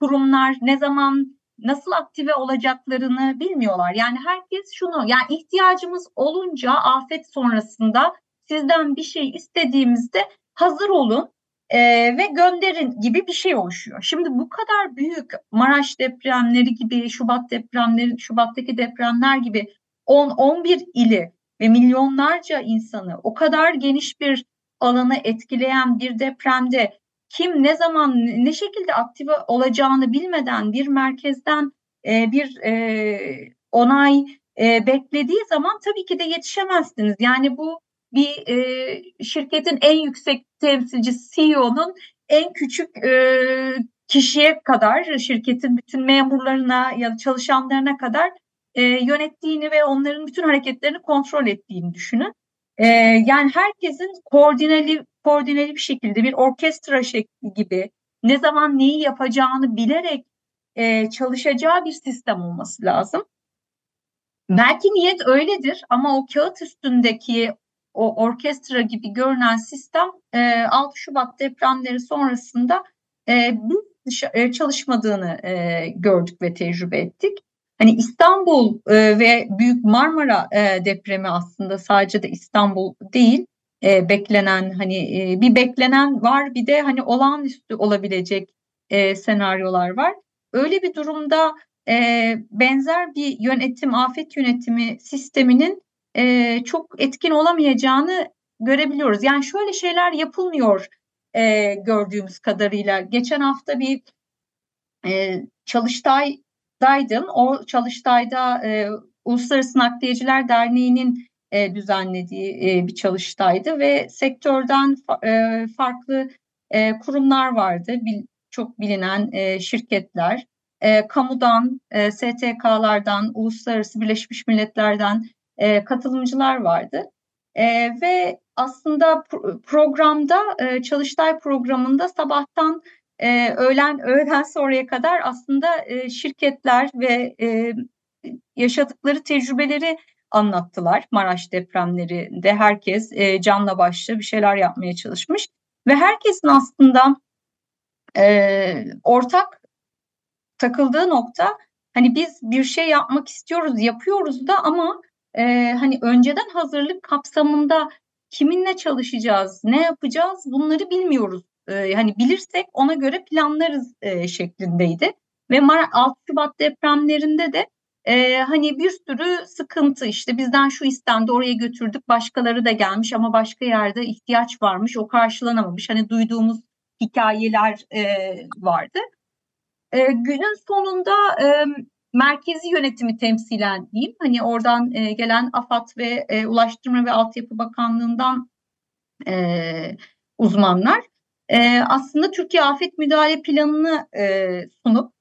kurumlar ne zaman nasıl aktive olacaklarını bilmiyorlar. Yani herkes şunu yani ihtiyacımız olunca afet sonrasında sizden bir şey istediğimizde hazır olun e, ve gönderin gibi bir şey oluşuyor. Şimdi bu kadar büyük Maraş depremleri gibi, Şubat depremleri, Şubat'taki depremler gibi 10-11 ili ve milyonlarca insanı o kadar geniş bir alanı etkileyen bir depremde kim ne zaman ne şekilde aktive olacağını bilmeden bir merkezden e, bir e, onay e, beklediği zaman tabii ki de yetişemezsiniz. Yani bu bir e, şirketin en yüksek temsilcisi CEO'nun en küçük e, kişiye kadar şirketin bütün memurlarına ya da çalışanlarına kadar e, yönettiğini ve onların bütün hareketlerini kontrol ettiğini düşünün. E, yani herkesin koordineli koordineli bir şekilde bir orkestra şekli gibi ne zaman neyi yapacağını bilerek e, çalışacağı bir sistem olması lazım. Belki niyet öyledir ama o kağıt üstündeki o orkestra gibi görünen sistem e, 6 Şubat depremleri sonrasında e, e, çalışmadığını e, gördük ve tecrübe ettik. Hani İstanbul e, ve Büyük Marmara e, depremi aslında sadece de İstanbul değil e, beklenen hani e, bir beklenen var bir de hani olağanüstü olabilecek e, senaryolar var. Öyle bir durumda e, benzer bir yönetim, afet yönetimi sisteminin e, çok etkin olamayacağını görebiliyoruz. Yani şöyle şeyler yapılmıyor e, gördüğümüz kadarıyla. Geçen hafta bir e, çalıştaydaydım. O çalıştayda e, Uluslararası Nakliyeciler Derneği'nin e, düzenlediği e, bir çalıştaydı ve sektörden e, farklı e, kurumlar vardı. Bil, çok bilinen e, şirketler, e, kamudan, e, STK'lardan, Uluslararası Birleşmiş Milletler'den e, katılımcılar vardı. E, ve aslında programda e, Çalıştay programında sabahtan e, öğlen öğleden sonraya kadar aslında e, şirketler ve e, yaşadıkları tecrübeleri anlattılar. Maraş depremlerinde herkes e, canla başla bir şeyler yapmaya çalışmış ve herkesin aslında e, ortak takıldığı nokta hani biz bir şey yapmak istiyoruz, yapıyoruz da ama e, hani önceden hazırlık kapsamında kiminle çalışacağız, ne yapacağız bunları bilmiyoruz. E, hani bilirsek ona göre planlarız e, şeklindeydi. Ve 6 Şubat depremlerinde de e, hani bir sürü sıkıntı işte bizden şu istendi oraya götürdük başkaları da gelmiş ama başka yerde ihtiyaç varmış o karşılanamamış. Hani duyduğumuz hikayeler e, vardı. E, günün sonunda e, merkezi yönetimi temsilen diyeyim. Hani oradan e, gelen AFAD ve e, Ulaştırma ve Altyapı Bakanlığı'ndan e, uzmanlar e, aslında Türkiye Afet Müdahale Planı'nı e, sunup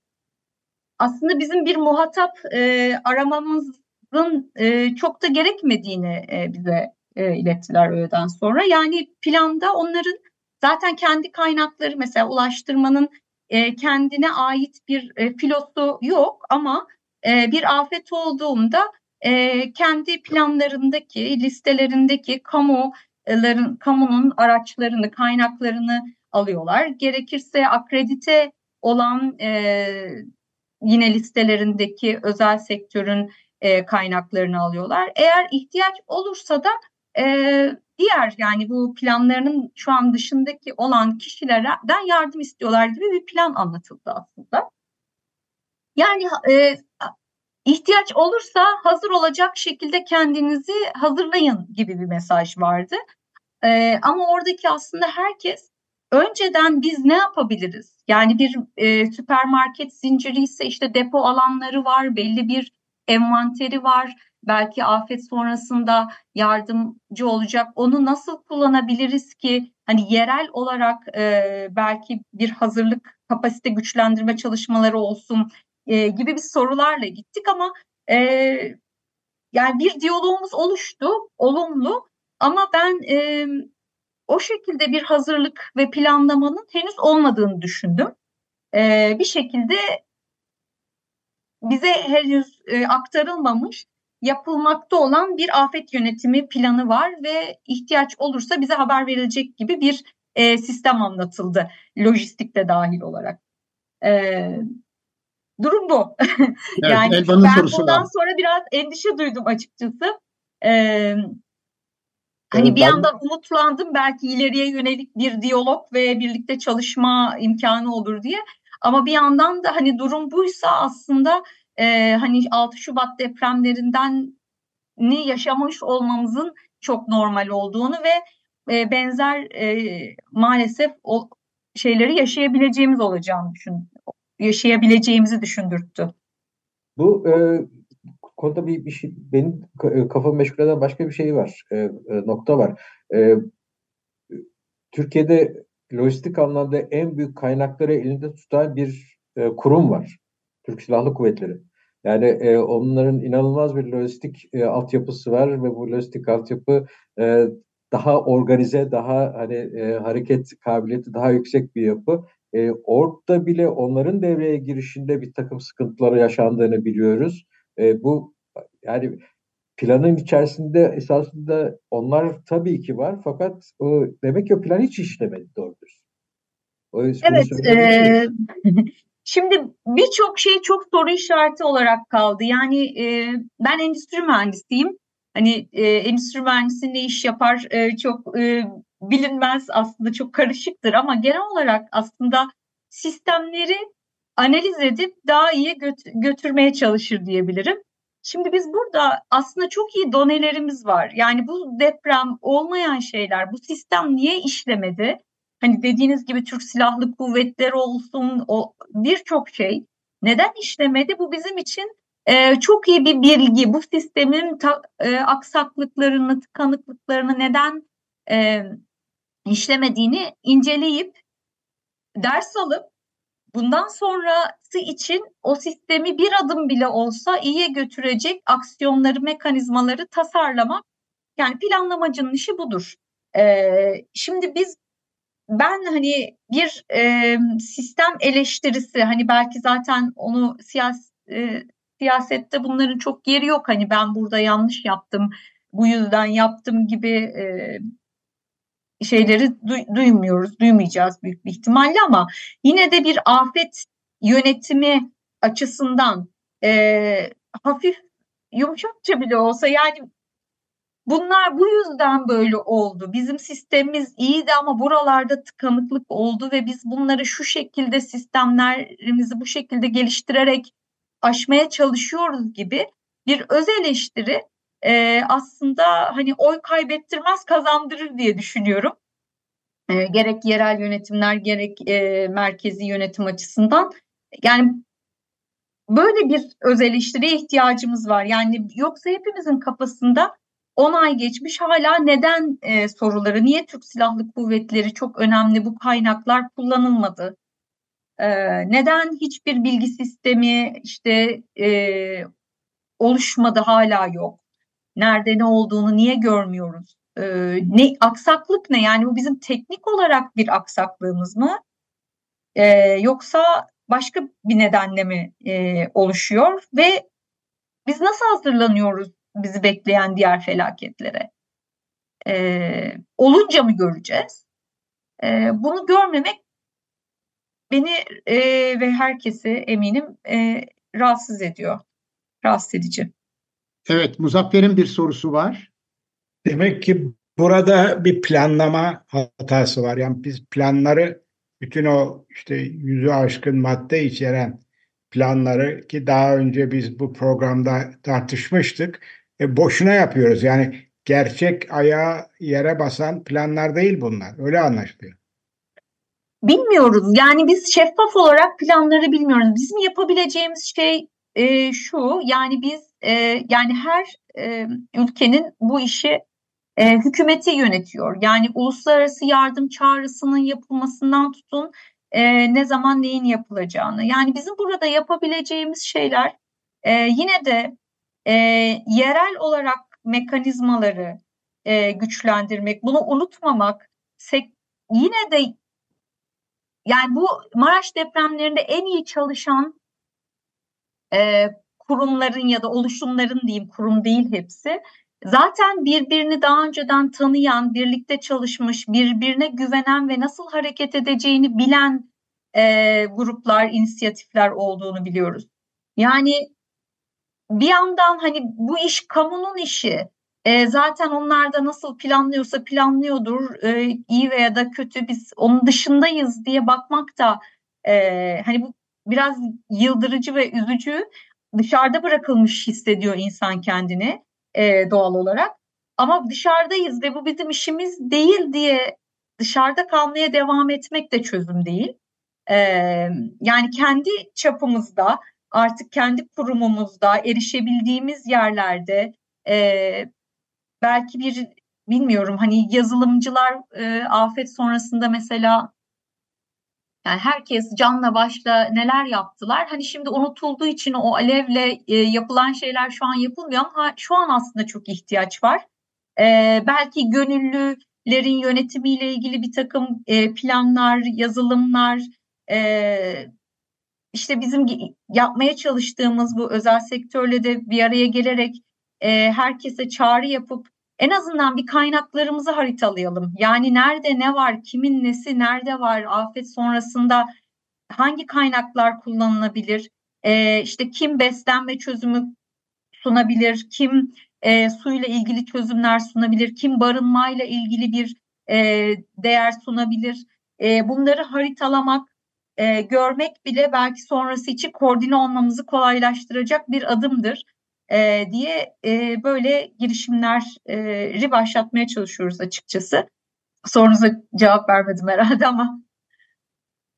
aslında bizim bir muhatap e, aramamızın e, çok da gerekmediğini e, bize e, ilettiler öğleden sonra. Yani planda onların zaten kendi kaynakları mesela ulaştırmanın e, kendine ait bir e, filosu yok ama e, bir afet olduğunda e, kendi planlarındaki, listelerindeki kamuların, kamunun araçlarını, kaynaklarını alıyorlar. Gerekirse akredite olan e, yine listelerindeki özel sektörün e, kaynaklarını alıyorlar. Eğer ihtiyaç olursa da e, diğer yani bu planlarının şu an dışındaki olan kişilerden yardım istiyorlar gibi bir plan anlatıldı aslında. Yani e, ihtiyaç olursa hazır olacak şekilde kendinizi hazırlayın gibi bir mesaj vardı. E, ama oradaki aslında herkes önceden biz ne yapabiliriz? Yani bir e, süpermarket zinciri ise işte depo alanları var, belli bir envanteri var. Belki afet sonrasında yardımcı olacak. Onu nasıl kullanabiliriz ki hani yerel olarak e, belki bir hazırlık kapasite güçlendirme çalışmaları olsun e, gibi bir sorularla gittik ama e, yani bir diyalogumuz oluştu, olumlu. Ama ben e, o şekilde bir hazırlık ve planlamanın henüz olmadığını düşündüm. E, bir şekilde bize henüz e, aktarılmamış yapılmakta olan bir afet yönetimi planı var ve ihtiyaç olursa bize haber verilecek gibi bir e, sistem anlatıldı lojistikte dahil olarak. E, durum bu. Evet, yani ben bundan var. sonra biraz endişe duydum açıkçası. E, Hani evet, bir ben... yandan umutlandım belki ileriye yönelik bir diyalog ve birlikte çalışma imkanı olur diye. Ama bir yandan da hani durum buysa aslında e, hani 6 Şubat depremlerinden ni yaşamış olmamızın çok normal olduğunu ve e, benzer e, maalesef o şeyleri yaşayabileceğimiz olacağını düşün yaşayabileceğimizi düşündürttü. Bu e, konuda bir, bir şey benim e, kafamı meşgul eden başka bir şey var. E, e, nokta var. E, Türkiye'de lojistik anlamda en büyük kaynakları elinde tutan bir e, kurum var. Türk Silahlı Kuvvetleri. Yani e, onların inanılmaz bir lojistik e, altyapısı var ve bu lojistik altyapı e, daha organize, daha hani e, hareket kabiliyeti daha yüksek bir yapı. E, orada bile onların devreye girişinde bir takım sıkıntıları yaşandığını biliyoruz. E, bu yani planın içerisinde esasında onlar tabii ki var fakat o, demek ki o plan hiç işlemedi doğrudur. O evet. E, şimdi birçok şey çok soru işareti olarak kaldı. Yani e, ben endüstri mühendisiyim. Hani e, endüstri mühendisi ne iş yapar e, çok e, bilinmez aslında çok karışıktır ama genel olarak aslında sistemleri analiz edip daha iyi göt- götürmeye çalışır diyebilirim. Şimdi biz burada aslında çok iyi donelerimiz var. Yani bu deprem olmayan şeyler, bu sistem niye işlemedi? Hani dediğiniz gibi Türk Silahlı Kuvvetleri olsun, o birçok şey neden işlemedi? Bu bizim için e, çok iyi bir bilgi. Bu sistemin ta, e, aksaklıklarını, tıkanıklıklarını neden e, işlemediğini inceleyip ders alıp bundan sonrası için o sistemi bir adım bile olsa iyiye götürecek aksiyonları, mekanizmaları tasarlamak yani planlamacının işi budur. E, şimdi biz ben hani bir e, sistem eleştirisi hani belki zaten onu siyas, e, siyasette bunların çok yeri yok hani ben burada yanlış yaptım bu yüzden yaptım gibi e, şeyleri du- duymuyoruz, duymayacağız büyük bir ihtimalle ama yine de bir afet yönetimi açısından e, hafif yumuşakça bile olsa yani bunlar bu yüzden böyle oldu. Bizim sistemimiz iyiydi ama buralarda tıkanıklık oldu ve biz bunları şu şekilde sistemlerimizi bu şekilde geliştirerek aşmaya çalışıyoruz gibi bir öz eleştiri e, aslında hani oy kaybettirmez kazandırır diye düşünüyorum. E, gerek yerel yönetimler gerek e, merkezi yönetim açısından. Yani böyle bir öz eleştiriye ihtiyacımız var. Yani yoksa hepimizin kafasında 10 ay geçmiş hala neden e, soruları, niye Türk Silahlı Kuvvetleri çok önemli bu kaynaklar kullanılmadı? E, neden hiçbir bilgi sistemi işte e, oluşmadı hala yok? Nerede ne olduğunu niye görmüyoruz? E, ne aksaklık ne? Yani bu bizim teknik olarak bir aksaklığımız mı? E, yoksa başka bir nedenle mi e, oluşuyor? Ve biz nasıl hazırlanıyoruz bizi bekleyen diğer felaketlere? E, olunca mı göreceğiz? E, bunu görmemek beni e, ve herkesi eminim e, rahatsız ediyor. Rahatsız edici. Evet, Muzaffer'in bir sorusu var. Demek ki burada bir planlama hatası var. Yani biz planları bütün o işte yüzü aşkın madde içeren planları ki daha önce biz bu programda tartışmıştık. E, boşuna yapıyoruz. Yani gerçek ayağı yere basan planlar değil bunlar. Öyle anlaşılıyor. Bilmiyoruz. Yani biz şeffaf olarak planları bilmiyoruz. Bizim yapabileceğimiz şey e, şu. Yani biz e, yani her e, ülkenin bu işi e, hükümeti yönetiyor. Yani uluslararası yardım çağrısının yapılmasından tutun e, ne zaman neyin yapılacağını. Yani bizim burada yapabileceğimiz şeyler e, yine de e, yerel olarak mekanizmaları e, güçlendirmek, bunu unutmamak, sek, yine de yani bu Maraş depremlerinde en iyi çalışan e, kurumların ya da oluşumların diyeyim kurum değil hepsi Zaten birbirini daha önceden tanıyan, birlikte çalışmış, birbirine güvenen ve nasıl hareket edeceğini bilen e, gruplar, inisiyatifler olduğunu biliyoruz. Yani bir yandan hani bu iş kamunun işi. E, zaten onlar da nasıl planlıyorsa planlıyordur. E, iyi veya da kötü biz onun dışındayız diye bakmak da e, hani bu biraz yıldırıcı ve üzücü. Dışarıda bırakılmış hissediyor insan kendini e, doğal olarak. Ama dışarıdayız ve bu bizim işimiz değil diye dışarıda kalmaya devam etmek de çözüm değil. E, yani kendi çapımızda artık kendi kurumumuzda erişebildiğimiz yerlerde e, belki bir bilmiyorum hani yazılımcılar e, afet sonrasında mesela yani herkes canla başla neler yaptılar. Hani şimdi unutulduğu için o alevle e, yapılan şeyler şu an yapılmıyor ama şu an aslında çok ihtiyaç var. E, belki gönüllülerin yönetimiyle ilgili bir takım e, planlar, yazılımlar, e, işte bizim yapmaya çalıştığımız bu özel sektörle de bir araya gelerek e, herkese çağrı yapıp en azından bir kaynaklarımızı haritalayalım. Yani nerede ne var, kimin nesi nerede var, afet sonrasında hangi kaynaklar kullanılabilir, e, işte kim beslenme çözümü sunabilir, kim e, suyla ilgili çözümler sunabilir, kim barınmayla ilgili bir e, değer sunabilir. E, bunları haritalamak, e, görmek bile belki sonrası için koordine olmamızı kolaylaştıracak bir adımdır e, diye e, böyle girişimleri başlatmaya çalışıyoruz açıkçası. Sorunuza cevap vermedim herhalde ama.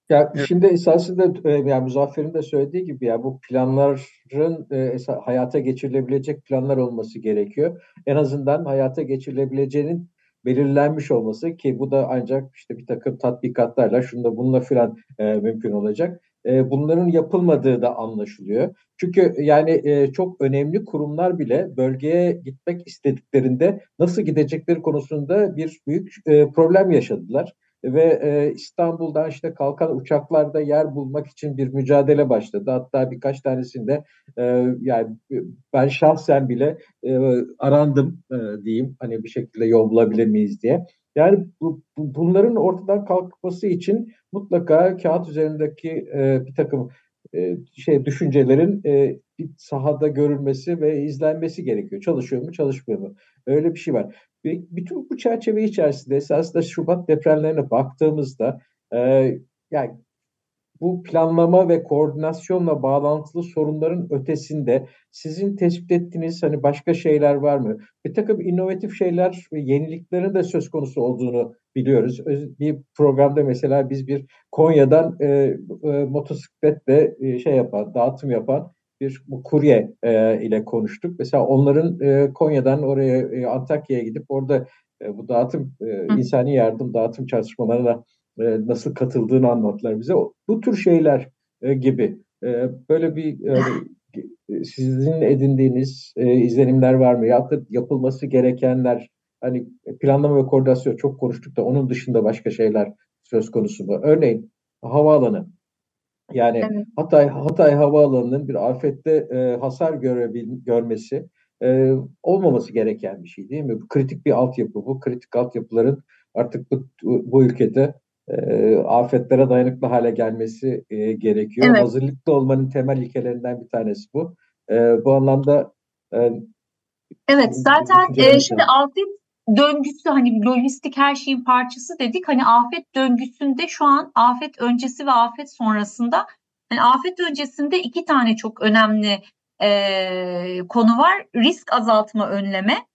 Ya şimdi esasında e, yani Muzaffer'in de söylediği gibi ya bu planların e, hayata geçirilebilecek planlar olması gerekiyor. En azından hayata geçirilebileceğinin belirlenmiş olması ki bu da ancak işte bir takım tatbikatlarla şunda bununla filan e, mümkün olacak. E, bunların yapılmadığı da anlaşılıyor. Çünkü yani e, çok önemli kurumlar bile bölgeye gitmek istediklerinde nasıl gidecekleri konusunda bir büyük e, problem yaşadılar ve e, İstanbul'dan işte kalkan uçaklarda yer bulmak için bir mücadele başladı. Hatta birkaç tanesinde e, yani ben şahsen bile e, arandım e, diyeyim hani bir şekilde yol bulabilir miyiz diye. Yani bu, bu, bunların ortadan kalkması için mutlaka kağıt üzerindeki e, bir takım e, şey düşüncelerin e, bir sahada görülmesi ve izlenmesi gerekiyor. Çalışıyor mu, çalışmıyor mu? Öyle bir şey var. Ve bütün bu çerçeve içerisinde esasında Şubat depremlerine baktığımızda e, yani bu planlama ve koordinasyonla bağlantılı sorunların ötesinde sizin tespit ettiğiniz hani başka şeyler var mı? Bir takım inovatif şeyler ve yeniliklerin de söz konusu olduğunu biliyoruz. Bir programda mesela biz bir Konya'dan e, e, motosikletle e, şey yapan, dağıtım yapan bir bu kurye e, ile konuştuk. Mesela onların e, Konya'dan oraya e, Antakya'ya gidip orada e, bu dağıtım e, insani yardım dağıtım çalışmalarına e, nasıl katıldığını anlattılar bize. Bu tür şeyler e, gibi e, böyle bir e, sizin edindiğiniz e, izlenimler var mı? Ya da yapılması gerekenler hani planlama ve koordinasyon çok konuştuk da onun dışında başka şeyler söz konusu mu? Örneğin havaalanı. Yani evet. Hatay Hatay Havaalanı'nın bir afette e, hasar görebil, görmesi e, olmaması gereken bir şey değil mi? Bu kritik bir altyapı bu. Kritik altyapıların artık bu, bu ülkede e, afetlere dayanıklı hale gelmesi e, gerekiyor. Evet. Hazırlıklı olmanın temel ilkelerinden bir tanesi bu. E, bu anlamda e, Evet zaten e, şimdi afet döngüsü hani lojistik her şeyin parçası dedik. Hani afet döngüsünde şu an afet öncesi ve afet sonrasında hani afet öncesinde iki tane çok önemli e, konu var. Risk azaltma önleme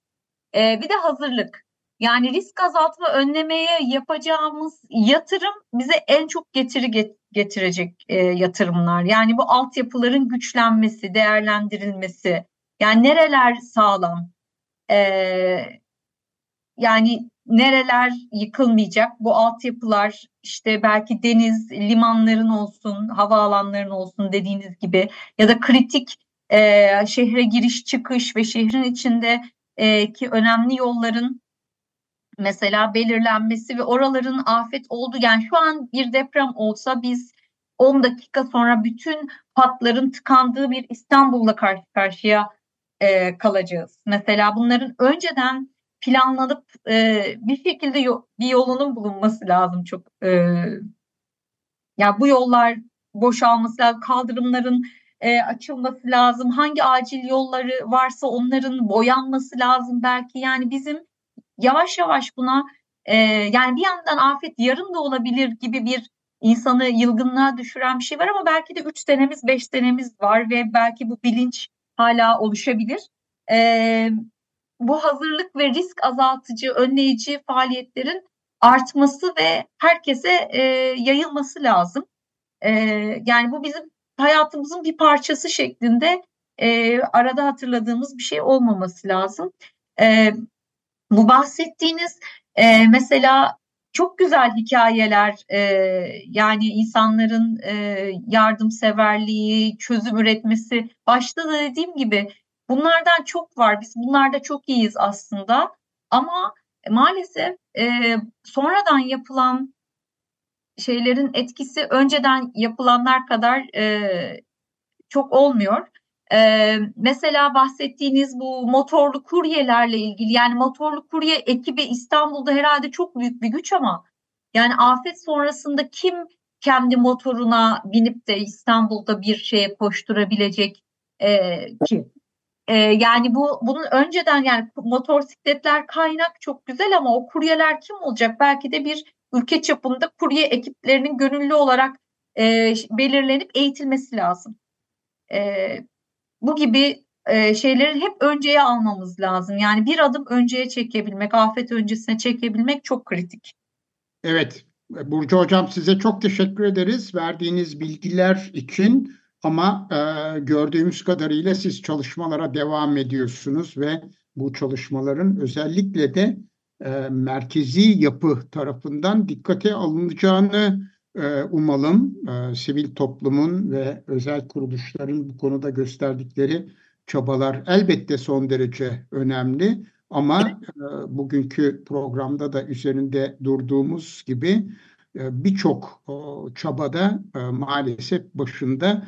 e, bir de hazırlık. Yani risk azaltma önlemeye yapacağımız yatırım bize en çok getiri getirecek e, yatırımlar. Yani bu altyapıların güçlenmesi, değerlendirilmesi. Yani nereler sağlam? E, yani nereler yıkılmayacak? Bu altyapılar işte belki deniz, limanların olsun, havaalanların olsun dediğiniz gibi ya da kritik e, şehre giriş çıkış ve şehrin içinde e, ki önemli yolların mesela belirlenmesi ve oraların afet oldu. Yani şu an bir deprem olsa biz 10 dakika sonra bütün hatların tıkandığı bir İstanbul'la karşı karşıya e, kalacağız. Mesela bunların önceden planlanıp e, bir şekilde yo- bir yolunun bulunması lazım çok. E, ya bu yollar boşalması lazım, kaldırımların e, açılması lazım. Hangi acil yolları varsa onların boyanması lazım belki. Yani bizim yavaş yavaş buna e, yani bir yandan afet yarın da olabilir gibi bir insanı yılgınlığa düşüren bir şey var ama belki de 3 senemiz 5 senemiz var ve belki bu bilinç hala oluşabilir. E, bu hazırlık ve risk azaltıcı, önleyici faaliyetlerin artması ve herkese e, yayılması lazım. E, yani bu bizim hayatımızın bir parçası şeklinde e, arada hatırladığımız bir şey olmaması lazım. E, bu bahsettiğiniz e, mesela çok güzel hikayeler e, yani insanların e, yardımseverliği, çözüm üretmesi başta da dediğim gibi bunlardan çok var. Biz bunlarda çok iyiyiz aslında ama maalesef e, sonradan yapılan şeylerin etkisi önceden yapılanlar kadar e, çok olmuyor. Ee, mesela bahsettiğiniz bu motorlu kuryelerle ilgili yani motorlu kurye ekibi İstanbul'da herhalde çok büyük bir güç ama yani afet sonrasında kim kendi motoruna binip de İstanbul'da bir şeye koşturabilecek e, kim? E, yani bu bunun önceden yani motosikletler kaynak çok güzel ama o kuryeler kim olacak? Belki de bir ülke çapında kurye ekiplerinin gönüllü olarak e, belirlenip eğitilmesi lazım. E, bu gibi e, şeyleri hep önceye almamız lazım. Yani bir adım önceye çekebilmek, afet öncesine çekebilmek çok kritik. Evet, Burcu Hocam size çok teşekkür ederiz verdiğiniz bilgiler için. Ama e, gördüğümüz kadarıyla siz çalışmalara devam ediyorsunuz ve bu çalışmaların özellikle de e, merkezi yapı tarafından dikkate alınacağını umalım e, sivil toplumun ve özel kuruluşların bu konuda gösterdikleri çabalar elbette son derece önemli ama e, bugünkü programda da üzerinde durduğumuz gibi e, birçok çabada maalesef başında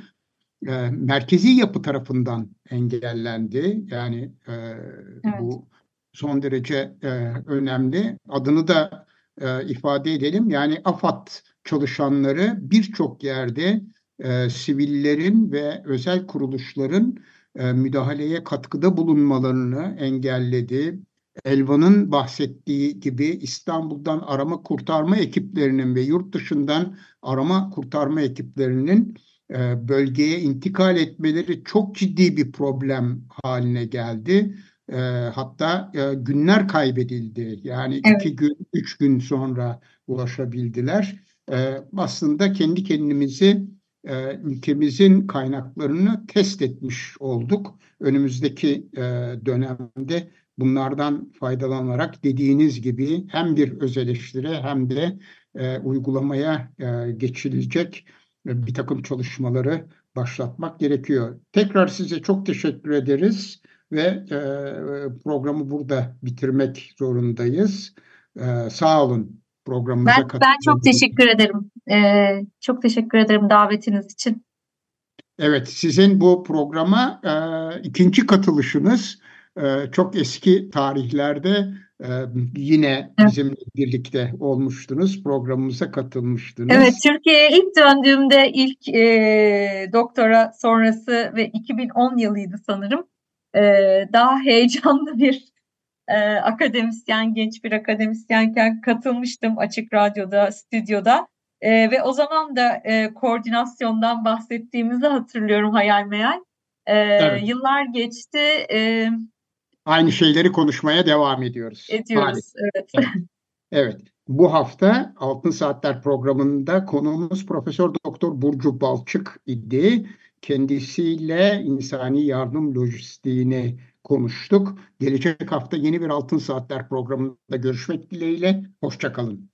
merkezi yapı tarafından engellendi. Yani evet. bu son derece önemli. Adını da ifade edelim. Yani AFAD çalışanları birçok yerde e, sivillerin ve özel kuruluşların e, müdahaleye katkıda bulunmalarını engelledi. Elvan'ın bahsettiği gibi İstanbul'dan arama kurtarma ekiplerinin ve yurt dışından arama kurtarma ekiplerinin e, bölgeye intikal etmeleri çok ciddi bir problem haline geldi. E, hatta e, günler kaybedildi. Yani evet. iki gün, üç gün sonra ulaşabildiler. Aslında kendi kendimizi ülkemizin kaynaklarını test etmiş olduk. Önümüzdeki dönemde bunlardan faydalanarak dediğiniz gibi hem bir öz eleştiri hem de uygulamaya geçilecek bir takım çalışmaları başlatmak gerekiyor. Tekrar size çok teşekkür ederiz ve e, programı burada bitirmek zorundayız. E, sağ olun programımıza ben, ben çok teşekkür ederim. Ee, çok teşekkür ederim davetiniz için. Evet, sizin bu programa e, ikinci katılışınız e, çok eski tarihlerde ee, yine bizimle birlikte olmuştunuz, programımıza katılmıştınız. Evet, Türkiye'ye ilk döndüğümde ilk e, doktora sonrası ve 2010 yılıydı sanırım. E, daha heyecanlı bir e, akademisyen, genç bir akademisyenken katılmıştım Açık Radyo'da, stüdyoda. E, ve o zaman da e, koordinasyondan bahsettiğimizi hatırlıyorum hayal meyal. E, evet. Yıllar geçti. E, aynı şeyleri konuşmaya devam ediyoruz. Ediyoruz, evet. evet. Evet. Bu hafta Altın Saatler programında konuğumuz Profesör Doktor Burcu Balçık idi. Kendisiyle insani yardım lojistiğini konuştuk. Gelecek hafta yeni bir Altın Saatler programında görüşmek dileğiyle. Hoşçakalın.